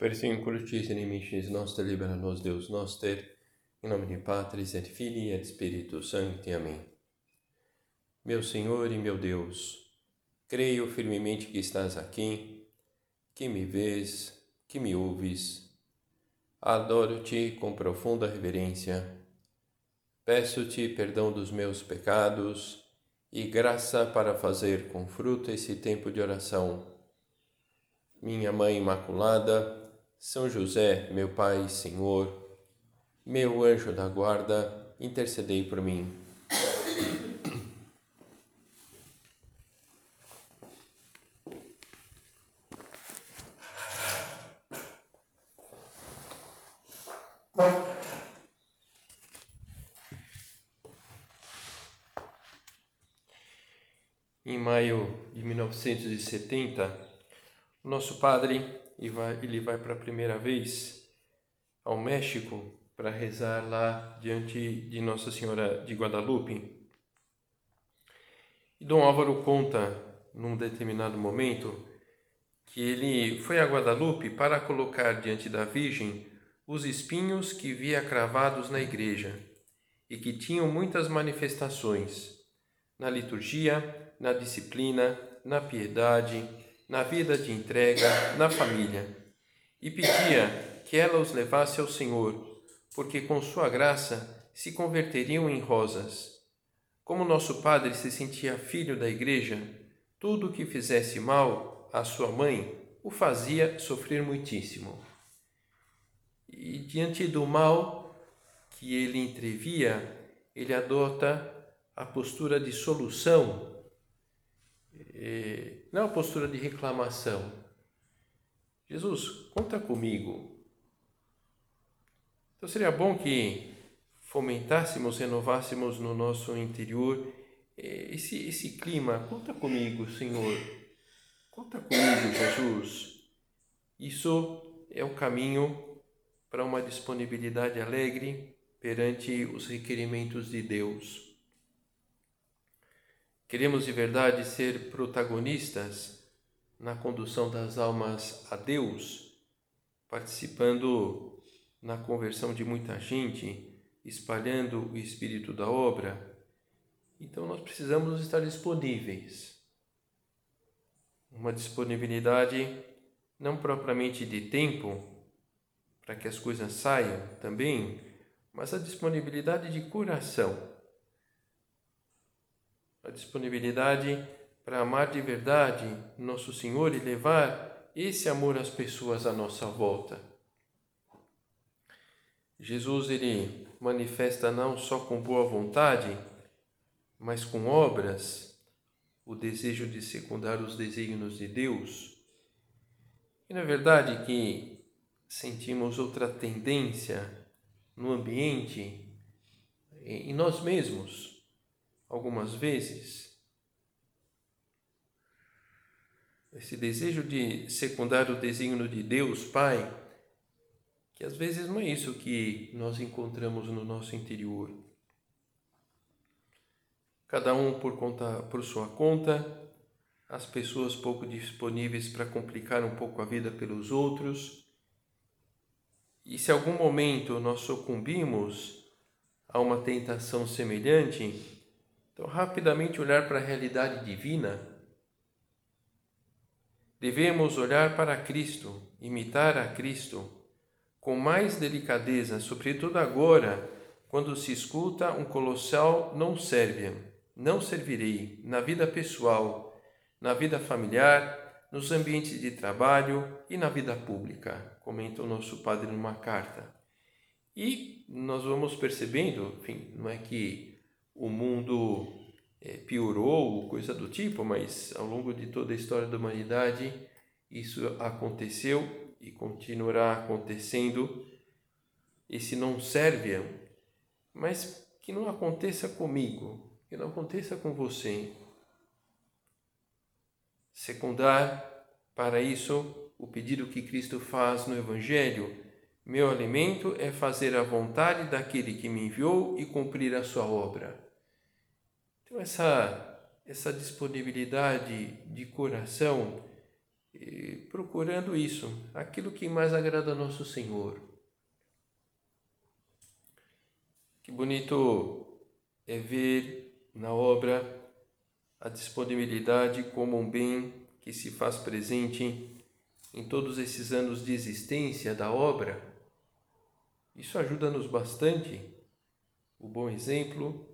Persincrucis inimicis noster libera nos Deus noster, em nome de Patris et Filii et Spiritus Sancti. Amém. Meu Senhor e meu Deus, creio firmemente que estás aqui, que me vês, que me ouves. Adoro-te com profunda reverência. Peço-te perdão dos meus pecados e graça para fazer com fruto esse tempo de oração. Minha Mãe Imaculada, são José, meu Pai Senhor, meu anjo da guarda, intercedei por mim. Em maio de 1970, o nosso padre e vai, ele vai para a primeira vez ao México para rezar lá diante de Nossa Senhora de Guadalupe. E Dom Álvaro conta, num determinado momento, que ele foi a Guadalupe para colocar diante da Virgem os espinhos que via cravados na igreja e que tinham muitas manifestações na liturgia, na disciplina, na piedade, na vida de entrega, na família, e pedia que ela os levasse ao Senhor, porque com sua graça se converteriam em rosas. Como nosso padre se sentia filho da igreja, tudo o que fizesse mal à sua mãe o fazia sofrer muitíssimo. E diante do mal que ele entrevia, ele adota a postura de solução é, não é uma postura de reclamação. Jesus, conta comigo. Então seria bom que fomentássemos, renovássemos no nosso interior é, esse, esse clima. Conta comigo, Senhor. Conta comigo, Jesus. Isso é o caminho para uma disponibilidade alegre perante os requerimentos de Deus. Queremos de verdade ser protagonistas na condução das almas a Deus, participando na conversão de muita gente, espalhando o espírito da obra. Então nós precisamos estar disponíveis. Uma disponibilidade não propriamente de tempo, para que as coisas saiam também, mas a disponibilidade de coração a disponibilidade para amar de verdade nosso Senhor e levar esse amor às pessoas à nossa volta. Jesus ele manifesta não só com boa vontade, mas com obras o desejo de secundar os desígnios de Deus. E na verdade que sentimos outra tendência no ambiente, em nós mesmos, algumas vezes. Esse desejo de secundar o desígnio de Deus Pai, que às vezes não é isso que nós encontramos no nosso interior. Cada um por conta por sua conta, as pessoas pouco disponíveis para complicar um pouco a vida pelos outros. E se algum momento nós sucumbimos a uma tentação semelhante, então, rapidamente olhar para a realidade divina. Devemos olhar para Cristo, imitar a Cristo, com mais delicadeza, sobretudo agora, quando se escuta um colossal não serve, não servirei na vida pessoal, na vida familiar, nos ambientes de trabalho e na vida pública, comenta o nosso padre numa carta. E nós vamos percebendo, enfim, não é que o mundo é, piorou, coisa do tipo, mas ao longo de toda a história da humanidade isso aconteceu e continuará acontecendo. Esse não serve, mas que não aconteça comigo, que não aconteça com você. Secundar para isso o pedido que Cristo faz no Evangelho: meu alimento é fazer a vontade daquele que me enviou e cumprir a sua obra. Então, essa, essa disponibilidade de coração procurando isso, aquilo que mais agrada nosso Senhor. Que bonito é ver na obra a disponibilidade como um bem que se faz presente em todos esses anos de existência da obra. Isso ajuda-nos bastante. O bom exemplo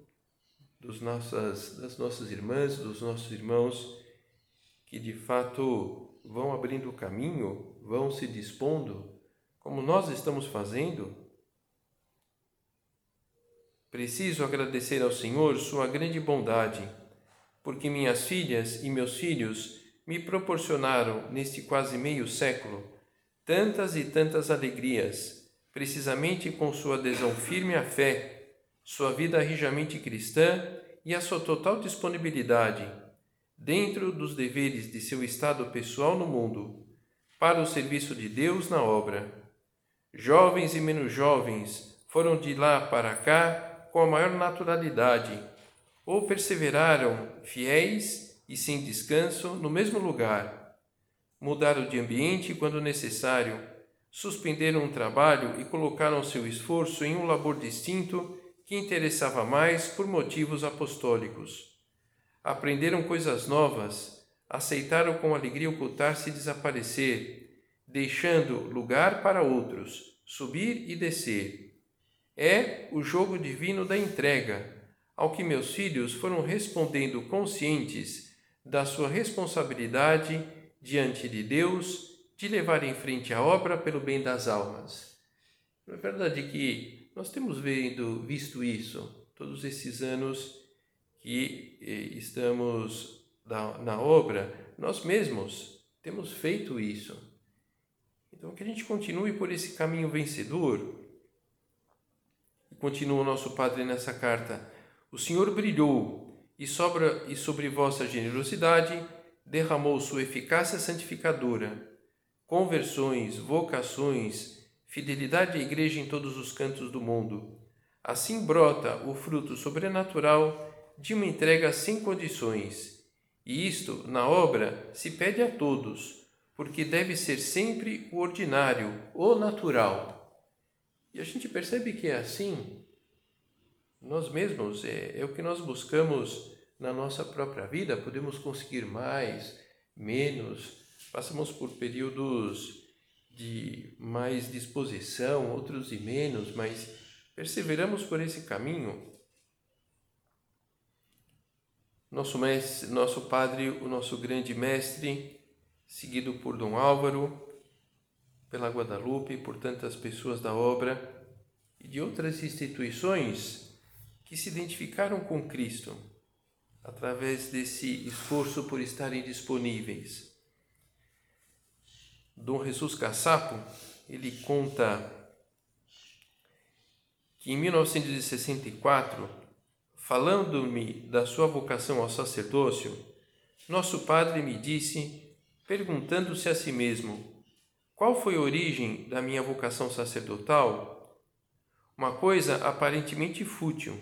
dos nossas, das nossas irmãs, dos nossos irmãos, que de fato vão abrindo o caminho, vão se dispondo, como nós estamos fazendo. Preciso agradecer ao Senhor sua grande bondade, porque minhas filhas e meus filhos me proporcionaram, neste quase meio século, tantas e tantas alegrias, precisamente com sua adesão firme à fé, sua vida rijamente cristã e a sua total disponibilidade, dentro dos deveres de seu estado pessoal no mundo, para o serviço de Deus na obra. Jovens e menos jovens foram de lá para cá com a maior naturalidade, ou perseveraram fiéis e sem descanso no mesmo lugar. Mudaram de ambiente quando necessário, suspenderam um trabalho e colocaram seu esforço em um labor distinto que interessava mais por motivos apostólicos. Aprenderam coisas novas, aceitaram com alegria ocultar-se e desaparecer, deixando lugar para outros, subir e descer. É o jogo divino da entrega, ao que meus filhos foram respondendo conscientes da sua responsabilidade diante de Deus de levar em frente a obra pelo bem das almas. É verdade que nós temos vendo, visto isso todos esses anos que eh, estamos na, na obra, nós mesmos temos feito isso. Então, que a gente continue por esse caminho vencedor. E continua o nosso Padre nessa carta. O Senhor brilhou e, sobra, e sobre vossa generosidade derramou sua eficácia santificadora, conversões, vocações, fidelidade à Igreja em todos os cantos do mundo. Assim brota o fruto sobrenatural de uma entrega sem condições. E isto, na obra, se pede a todos, porque deve ser sempre o ordinário, o natural. E a gente percebe que é assim nós mesmos, é, é o que nós buscamos na nossa própria vida, podemos conseguir mais, menos, passamos por períodos de mais disposição, outros de menos, mas perseveramos por esse caminho. Nosso mestre, nosso padre, o nosso grande mestre, seguido por Dom Álvaro, pela Guadalupe, por tantas pessoas da obra e de outras instituições que se identificaram com Cristo através desse esforço por estarem disponíveis. Dom Jesus Caçapo, ele conta que em 1964, falando-me da sua vocação ao sacerdócio, nosso padre me disse, perguntando-se a si mesmo: qual foi a origem da minha vocação sacerdotal? Uma coisa aparentemente fútil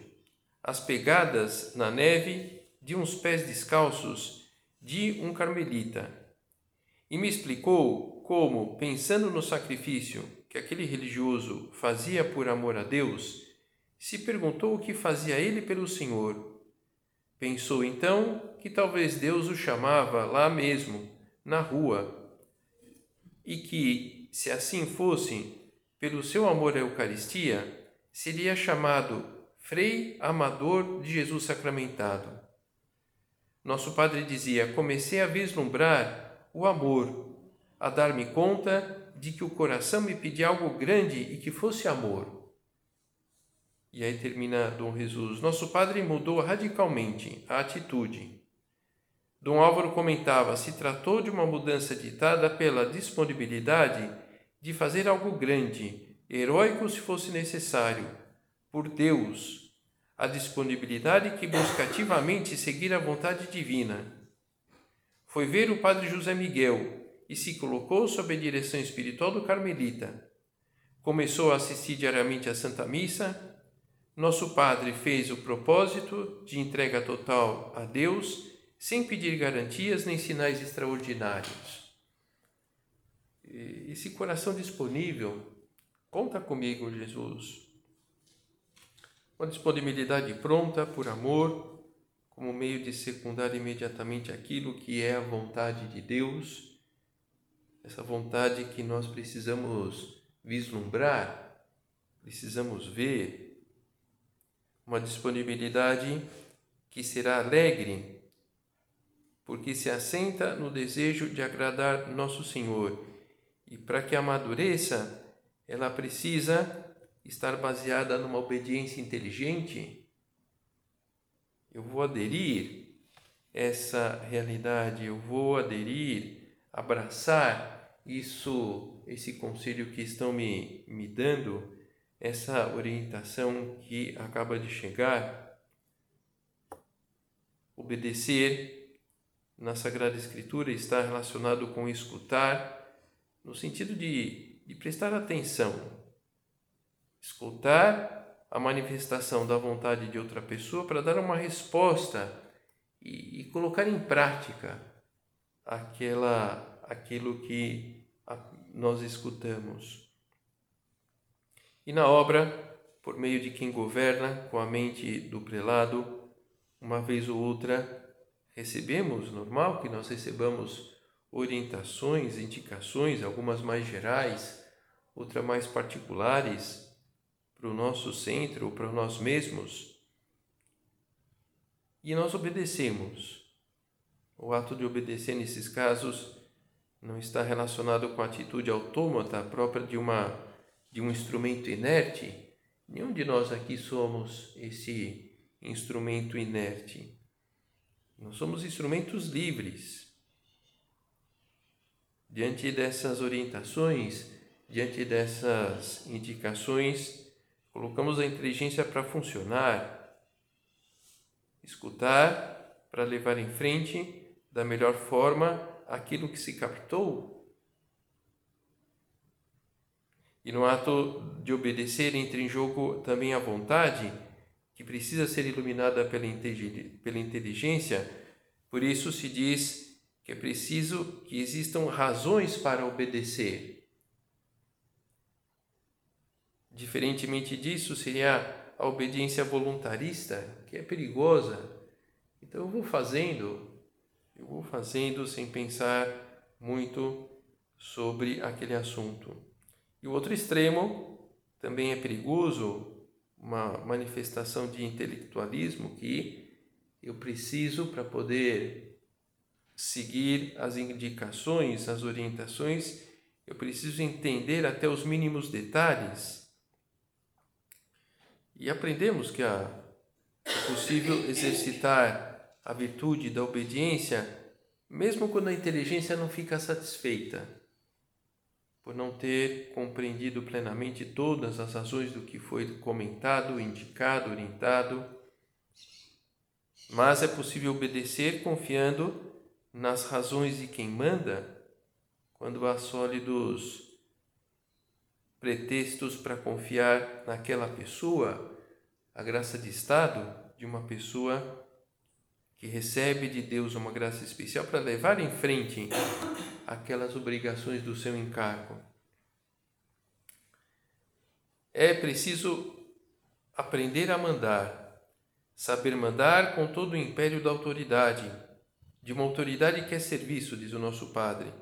as pegadas na neve de uns pés descalços de um carmelita. E me explicou como, pensando no sacrifício que aquele religioso fazia por amor a Deus, se perguntou o que fazia ele pelo Senhor. Pensou então que talvez Deus o chamava lá mesmo, na rua, e que, se assim fosse, pelo seu amor à Eucaristia, seria chamado Frei amador de Jesus sacramentado. Nosso padre dizia: comecei a vislumbrar o amor, a dar-me conta de que o coração me pedia algo grande e que fosse amor. E aí termina Dom Jesus. Nosso padre mudou radicalmente a atitude. Dom Álvaro comentava: se tratou de uma mudança ditada pela disponibilidade de fazer algo grande, heróico se fosse necessário por Deus, a disponibilidade que busca ativamente seguir a vontade divina. Foi ver o Padre José Miguel e se colocou sob a direção espiritual do Carmelita. Começou a assistir diariamente à Santa Missa. Nosso Padre fez o propósito de entrega total a Deus, sem pedir garantias nem sinais extraordinários. esse coração disponível. Conta comigo, Jesus. Uma disponibilidade pronta por amor, como meio de secundar imediatamente aquilo que é a vontade de Deus, essa vontade que nós precisamos vislumbrar, precisamos ver, uma disponibilidade que será alegre, porque se assenta no desejo de agradar nosso Senhor. E para que amadureça, ela precisa estar baseada numa obediência inteligente. Eu vou aderir essa realidade, eu vou aderir, abraçar isso, esse conselho que estão me, me dando, essa orientação que acaba de chegar Obedecer na Sagrada Escritura está relacionado com escutar, no sentido de, de prestar atenção, escutar a manifestação da vontade de outra pessoa para dar uma resposta e, e colocar em prática aquela, aquilo que nós escutamos. E na obra, por meio de quem governa com a mente do prelado, uma vez ou outra recebemos, normal que nós recebamos orientações, indicações, algumas mais gerais, outras mais particulares para o nosso centro ou para nós mesmos. E nós obedecemos. O ato de obedecer nesses casos não está relacionado com a atitude autômata própria de uma de um instrumento inerte. Nenhum de nós aqui somos esse instrumento inerte. Nós somos instrumentos livres. Diante dessas orientações, diante dessas indicações, colocamos a inteligência para funcionar, escutar para levar em frente da melhor forma aquilo que se captou. E no ato de obedecer entra em jogo também a vontade que precisa ser iluminada pela inteligência, por isso se diz que é preciso que existam razões para obedecer. Diferentemente disso, seria a obediência voluntarista, que é perigosa. Então eu vou fazendo, eu vou fazendo sem pensar muito sobre aquele assunto. E o outro extremo também é perigoso, uma manifestação de intelectualismo que eu preciso para poder seguir as indicações, as orientações, eu preciso entender até os mínimos detalhes. E aprendemos que é possível exercitar a virtude da obediência, mesmo quando a inteligência não fica satisfeita por não ter compreendido plenamente todas as razões do que foi comentado, indicado, orientado. Mas é possível obedecer confiando nas razões de quem manda, quando há sólidos pretextos para confiar naquela pessoa, a graça de Estado de uma pessoa que recebe de Deus uma graça especial para levar em frente aquelas obrigações do seu encargo. É preciso aprender a mandar, saber mandar com todo o império da autoridade, de uma autoridade que é serviço, diz o nosso Padre,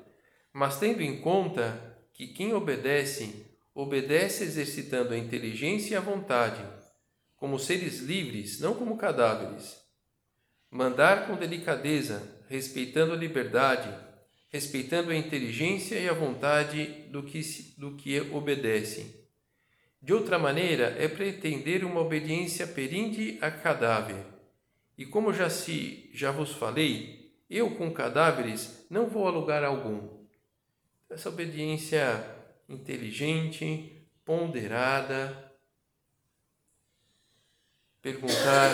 mas tendo em conta que quem obedece, obedece exercitando a inteligência e a vontade, como seres livres, não como cadáveres. Mandar com delicadeza, respeitando a liberdade, respeitando a inteligência e a vontade do que, do que obedece. De outra maneira, é pretender uma obediência perinde a cadáver. E como já se já vos falei, eu com cadáveres não vou a lugar algum. Essa obediência inteligente, ponderada, perguntar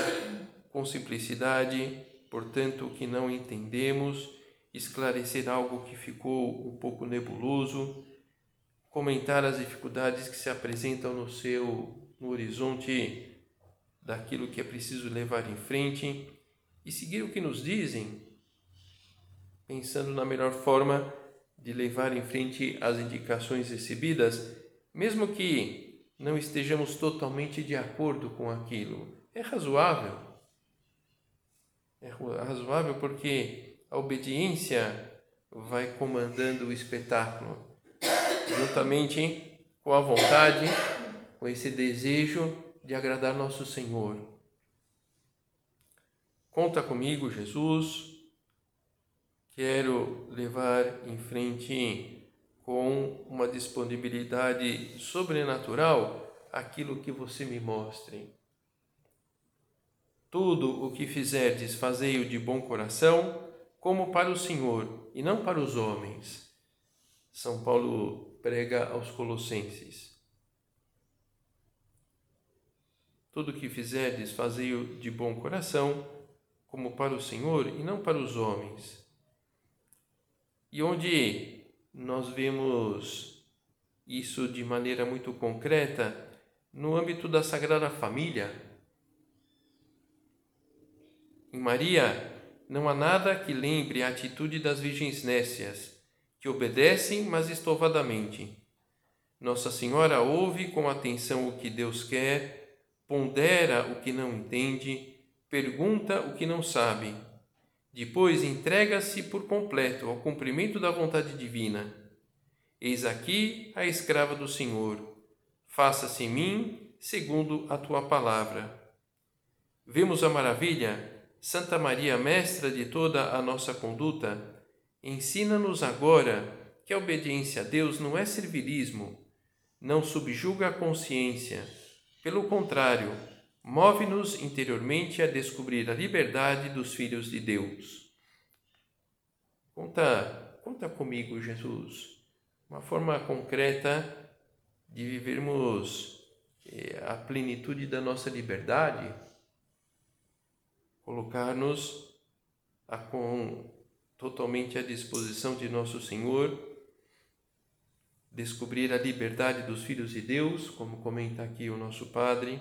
com simplicidade, portanto, o que não entendemos esclarecer algo que ficou um pouco nebuloso, comentar as dificuldades que se apresentam no seu no horizonte daquilo que é preciso levar em frente e seguir o que nos dizem, pensando na melhor forma de levar em frente as indicações recebidas, mesmo que não estejamos totalmente de acordo com aquilo. É razoável. É razoável porque a obediência vai comandando o espetáculo, juntamente com a vontade, com esse desejo de agradar nosso Senhor. Conta comigo, Jesus. Quero levar em frente com uma disponibilidade sobrenatural aquilo que você me mostre. Tudo o que fizerdes, fazei-o de bom coração, como para o Senhor e não para os homens. São Paulo prega aos Colossenses. Tudo o que fizerdes, fazei-o de bom coração, como para o Senhor e não para os homens. E onde nós vemos isso de maneira muito concreta no âmbito da Sagrada Família. Em Maria, não há nada que lembre a atitude das virgens nécias, que obedecem, mas estovadamente. Nossa Senhora ouve com atenção o que Deus quer, pondera o que não entende, pergunta o que não sabe. Depois entrega-se por completo ao cumprimento da vontade divina. Eis aqui a escrava do Senhor. Faça-se em mim segundo a tua palavra. Vemos a maravilha? Santa Maria, mestra de toda a nossa conduta, ensina-nos agora que a obediência a Deus não é servilismo, não subjuga a consciência. Pelo contrário, move-nos interiormente a descobrir a liberdade dos filhos de Deus. Conta, conta comigo, Jesus, uma forma concreta de vivermos eh, a plenitude da nossa liberdade, colocar-nos com totalmente à disposição de nosso Senhor, descobrir a liberdade dos filhos de Deus, como comenta aqui o nosso Padre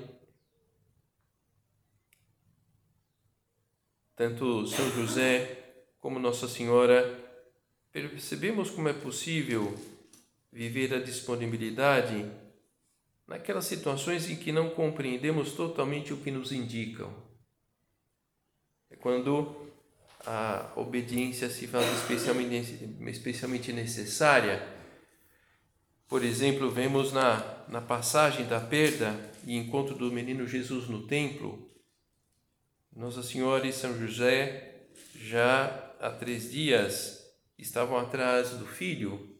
tanto São José como Nossa Senhora, percebemos como é possível viver a disponibilidade naquelas situações em que não compreendemos totalmente o que nos indicam. É quando a obediência se faz especialmente, necessária. Por exemplo, vemos na, na passagem da perda e encontro do menino Jesus no templo, nossa Senhora e São José já há três dias estavam atrás do filho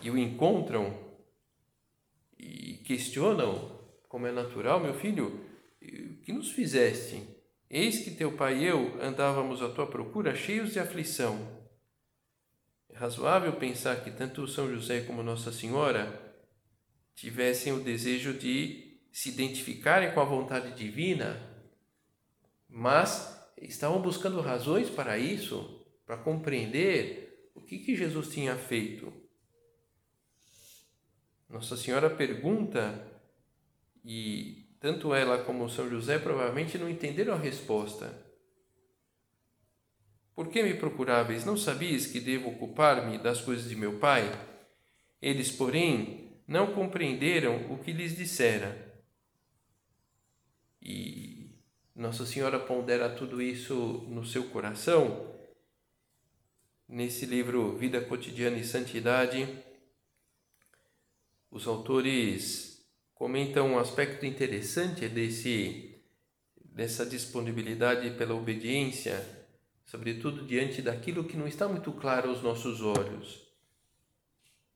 e o encontram e questionam, como é natural, meu filho, o que nos fizeste? Eis que teu pai e eu andávamos à tua procura cheios de aflição. É razoável pensar que tanto São José como Nossa Senhora tivessem o desejo de se identificarem com a vontade divina mas estavam buscando razões para isso, para compreender o que, que Jesus tinha feito. Nossa Senhora pergunta e tanto ela como São José provavelmente não entenderam a resposta. Por que me procuráveis? Não sabias que devo ocupar-me das coisas de meu Pai? Eles, porém, não compreenderam o que lhes dissera. E nossa Senhora pondera tudo isso no seu coração. Nesse livro Vida Cotidiana e Santidade, os autores comentam um aspecto interessante desse dessa disponibilidade pela obediência, sobretudo diante daquilo que não está muito claro aos nossos olhos.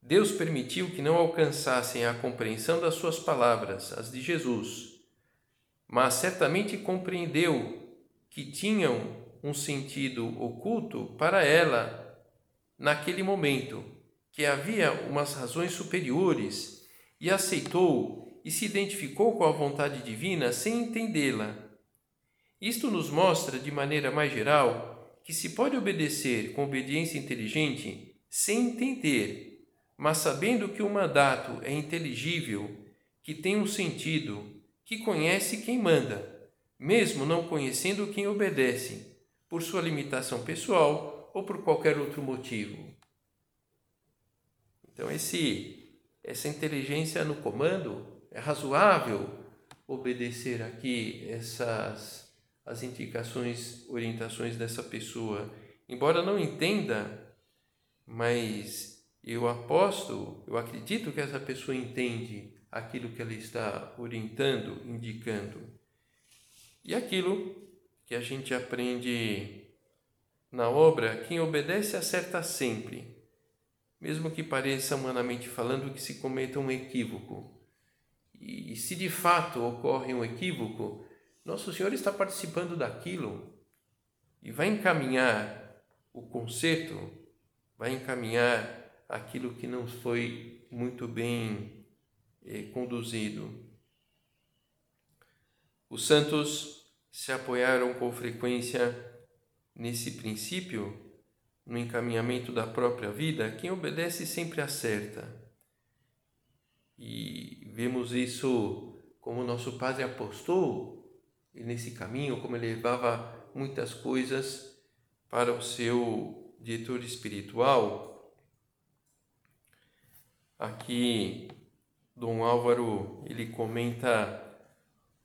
Deus permitiu que não alcançassem a compreensão das suas palavras, as de Jesus mas certamente compreendeu que tinham um sentido oculto para ela naquele momento, que havia umas razões superiores e aceitou e se identificou com a vontade divina sem entendê-la. Isto nos mostra, de maneira mais geral, que se pode obedecer com obediência inteligente sem entender, mas sabendo que o mandato é inteligível, que tem um sentido que conhece quem manda, mesmo não conhecendo quem obedece, por sua limitação pessoal ou por qualquer outro motivo. Então esse essa inteligência no comando é razoável obedecer aqui essas as indicações, orientações dessa pessoa, embora não entenda, mas eu aposto, eu acredito que essa pessoa entende aquilo que ela está orientando, indicando. E aquilo que a gente aprende na obra, quem obedece acerta sempre, mesmo que pareça humanamente falando que se cometa um equívoco. E se de fato ocorre um equívoco, Nosso Senhor está participando daquilo e vai encaminhar o conserto, vai encaminhar aquilo que não foi muito bem eh, conduzido. Os santos se apoiaram com frequência nesse princípio, no encaminhamento da própria vida, quem obedece sempre acerta. E vemos isso como nosso Padre apostou nesse caminho, como ele levava muitas coisas para o seu diretor espiritual. Aqui, Dom Álvaro, ele comenta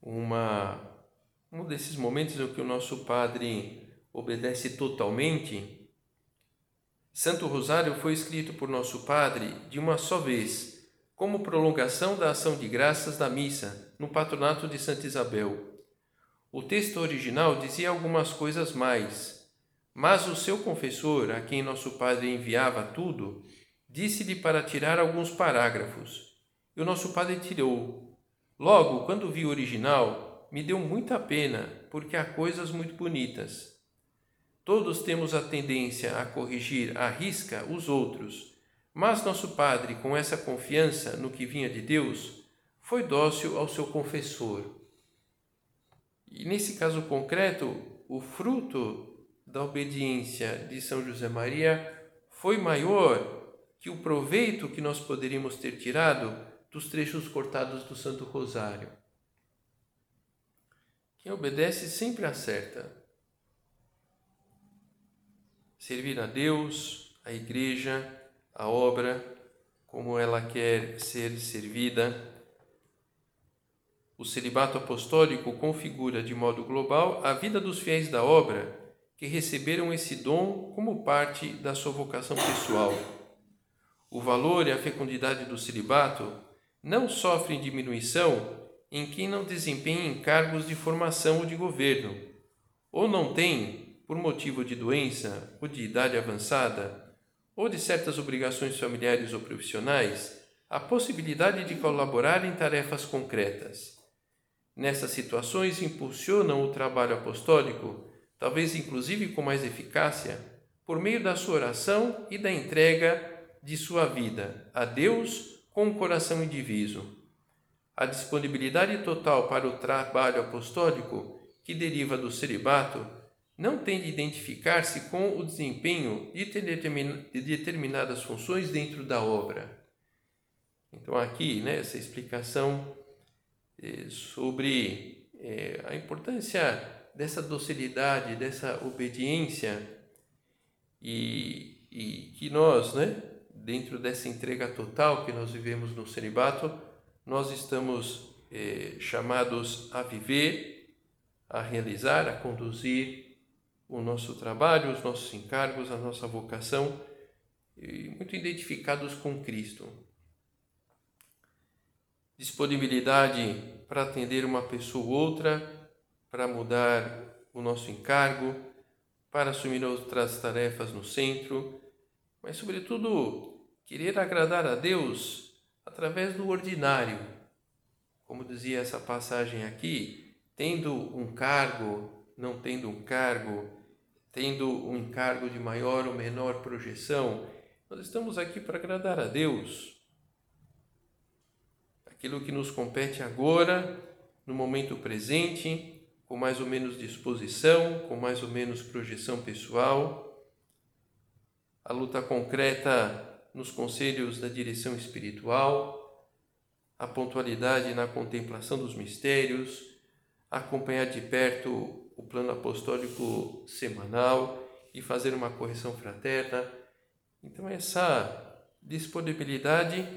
uma, um desses momentos em que o nosso Padre obedece totalmente. Santo Rosário foi escrito por nosso Padre de uma só vez, como prolongação da ação de graças da missa no patronato de Santa Isabel. O texto original dizia algumas coisas mais, mas o seu confessor, a quem nosso padre enviava tudo, disse-lhe para tirar alguns parágrafos. E o nosso padre tirou. Logo, quando vi o original, me deu muita pena, porque há coisas muito bonitas. Todos temos a tendência a corrigir à risca os outros mas nosso padre, com essa confiança no que vinha de Deus, foi dócil ao seu confessor. E nesse caso concreto, o fruto da obediência de São José Maria foi maior que o proveito que nós poderíamos ter tirado dos trechos cortados do Santo Rosário. Quem obedece sempre acerta. Servir a Deus, a Igreja, a obra como ela quer ser servida. O celibato apostólico configura de modo global a vida dos fiéis da obra que receberam esse dom como parte da sua vocação pessoal. O valor e a fecundidade do celibato não sofrem diminuição em quem não desempenha encargos de formação ou de governo, ou não tem, por motivo de doença ou de idade avançada, ou de certas obrigações familiares ou profissionais, a possibilidade de colaborar em tarefas concretas. Nessas situações, impulsionam o trabalho apostólico, talvez inclusive com mais eficácia, por meio da sua oração e da entrega de sua vida a Deus com um coração indiviso. A disponibilidade total para o trabalho apostólico, que deriva do celibato, não tem de identificar-se com o desempenho de determinadas funções dentro da obra. Então, aqui, né, essa explicação eh, sobre eh, a importância dessa docilidade, dessa obediência e, e que nós, né, dentro dessa entrega total que nós vivemos no celibato, nós estamos eh, chamados a viver, a realizar, a conduzir o nosso trabalho, os nossos encargos, a nossa vocação, muito identificados com Cristo. Disponibilidade para atender uma pessoa ou outra, para mudar o nosso encargo, para assumir outras tarefas no centro, mas, sobretudo, querer agradar a Deus através do ordinário. Como dizia essa passagem aqui, tendo um cargo, não tendo um cargo, tendo um encargo de maior ou menor projeção, nós estamos aqui para agradar a Deus. Aquilo que nos compete agora, no momento presente, com mais ou menos disposição, com mais ou menos projeção pessoal, a luta concreta nos conselhos da direção espiritual, a pontualidade na contemplação dos mistérios, acompanhar de perto o plano apostólico semanal e fazer uma correção fraterna. Então, essa disponibilidade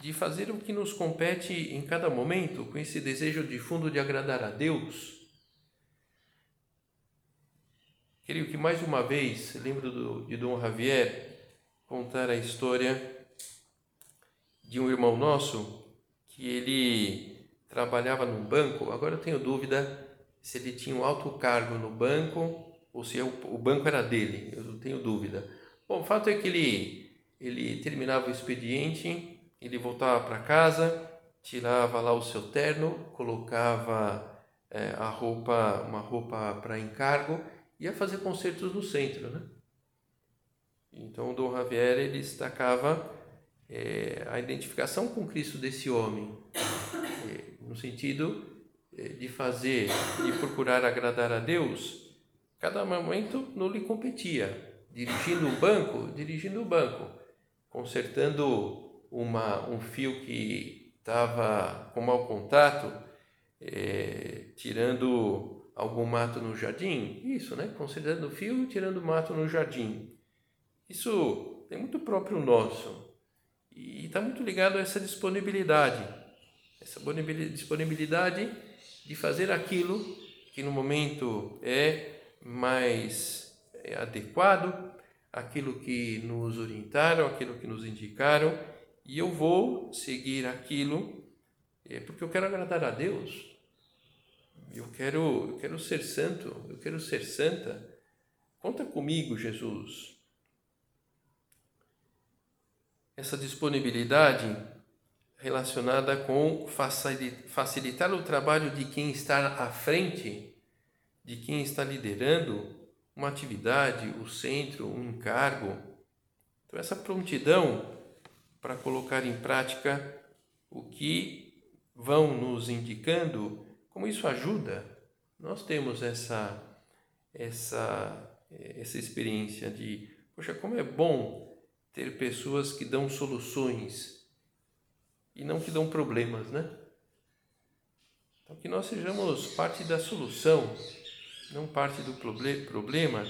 de fazer o que nos compete em cada momento, com esse desejo de fundo de agradar a Deus. Creio que mais uma vez, lembro do, de Dom Javier contar a história de um irmão nosso que ele trabalhava num banco. Agora eu tenho dúvida se ele tinha um alto cargo no banco ou se o, o banco era dele, eu tenho dúvida. Bom, o fato é que ele, ele terminava o expediente, ele voltava para casa, tirava lá o seu terno, colocava é, a roupa, uma roupa para encargo, ia fazer concertos no centro, né? Então, Dom Javier ele destacava é, a identificação com Cristo desse homem, é, no sentido é, de fazer, de procurar agradar a Deus Cada momento não lhe competia. Dirigindo o banco, dirigindo o banco, consertando uma, um fio que estava com mau contato, é, tirando algum mato no jardim, isso, né? Consertando o fio, tirando mato no jardim. Isso é muito próprio nosso e está muito ligado a essa disponibilidade, disponibilidade de fazer aquilo que no momento é mais é, adequado, aquilo que nos orientaram, aquilo que nos indicaram, e eu vou seguir aquilo é, porque eu quero agradar a Deus. Eu quero, eu quero ser santo, eu quero ser santa. Conta comigo, Jesus. Essa disponibilidade relacionada com facilitar o trabalho de quem está à frente de quem está liderando uma atividade, o centro, um encargo. Então, essa prontidão para colocar em prática o que vão nos indicando, como isso ajuda. Nós temos essa, essa, essa experiência de, poxa, como é bom ter pessoas que dão soluções e não que dão problemas, né? Então, que nós sejamos parte da solução não parte do problema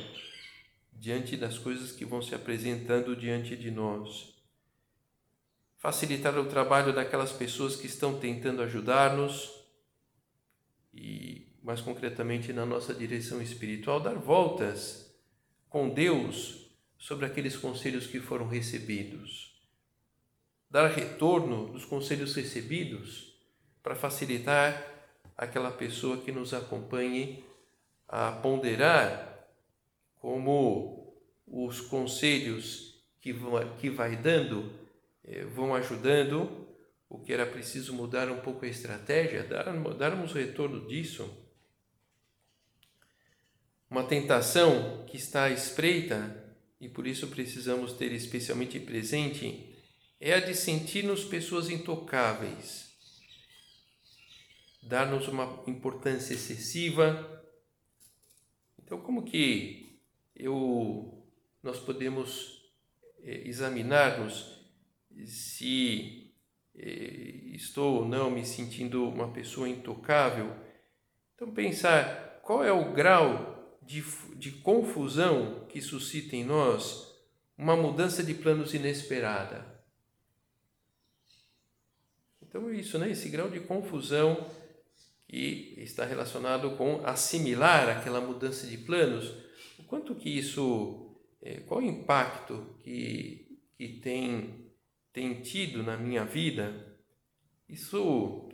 diante das coisas que vão se apresentando diante de nós. Facilitar o trabalho daquelas pessoas que estão tentando ajudar-nos e, mais concretamente, na nossa direção espiritual, dar voltas com Deus sobre aqueles conselhos que foram recebidos. Dar retorno dos conselhos recebidos para facilitar aquela pessoa que nos acompanhe a ponderar como os conselhos que, vão, que vai dando eh, vão ajudando, o que era preciso mudar um pouco a estratégia, dar, darmos retorno disso. Uma tentação que está à espreita e por isso precisamos ter especialmente presente é a de sentir-nos pessoas intocáveis, dar-nos uma importância excessiva então, como que eu, nós podemos é, examinar-nos se é, estou ou não me sentindo uma pessoa intocável? Então, pensar qual é o grau de, de confusão que suscita em nós uma mudança de planos inesperada. Então, é isso, né? Esse grau de confusão e está relacionado com assimilar aquela mudança de planos. O quanto que isso, é, qual o impacto que, que tem, tem tido na minha vida, isso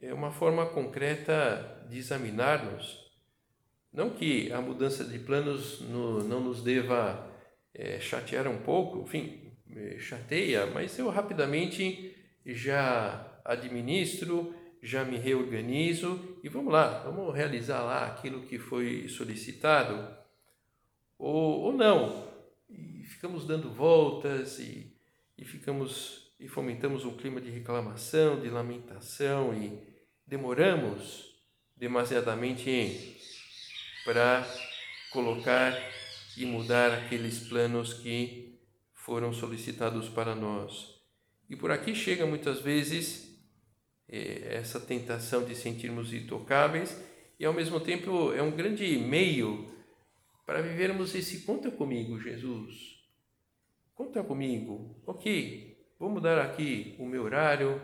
é uma forma concreta de examinar-nos. Não que a mudança de planos no, não nos deva é, chatear um pouco, enfim, chateia, mas eu rapidamente já administro já me reorganizo e vamos lá, vamos realizar lá aquilo que foi solicitado, ou, ou não, e ficamos dando voltas e, e ficamos e fomentamos um clima de reclamação, de lamentação e demoramos demasiadamente para colocar e mudar aqueles planos que foram solicitados para nós. E por aqui chega muitas vezes essa tentação de sentirmos intocáveis e ao mesmo tempo é um grande meio para vivermos esse conta comigo, Jesus. Conta comigo. Ok, vou mudar aqui o meu horário,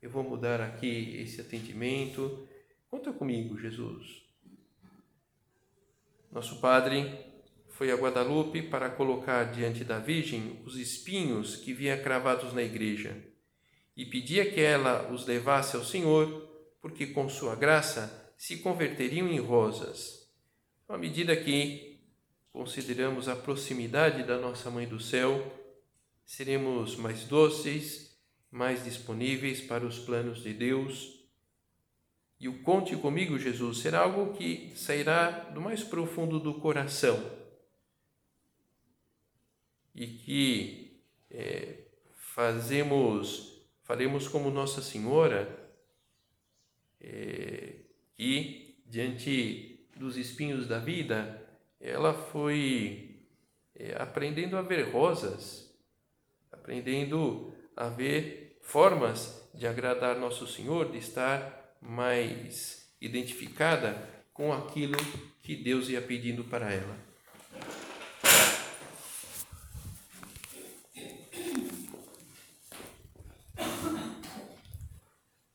eu vou mudar aqui esse atendimento. Conta comigo, Jesus. Nosso Padre foi a Guadalupe para colocar diante da Virgem os espinhos que via cravados na igreja e pedia que ela os levasse ao Senhor, porque com sua graça se converteriam em rosas. À medida que consideramos a proximidade da nossa Mãe do Céu, seremos mais doces, mais disponíveis para os planos de Deus. E o conte comigo, Jesus, será algo que sairá do mais profundo do coração e que é, fazemos, faremos como Nossa Senhora, é, que diante dos espinhos da vida, ela foi é, aprendendo a ver rosas aprendendo a ver formas de agradar nosso Senhor, de estar mais identificada com aquilo que Deus ia pedindo para ela.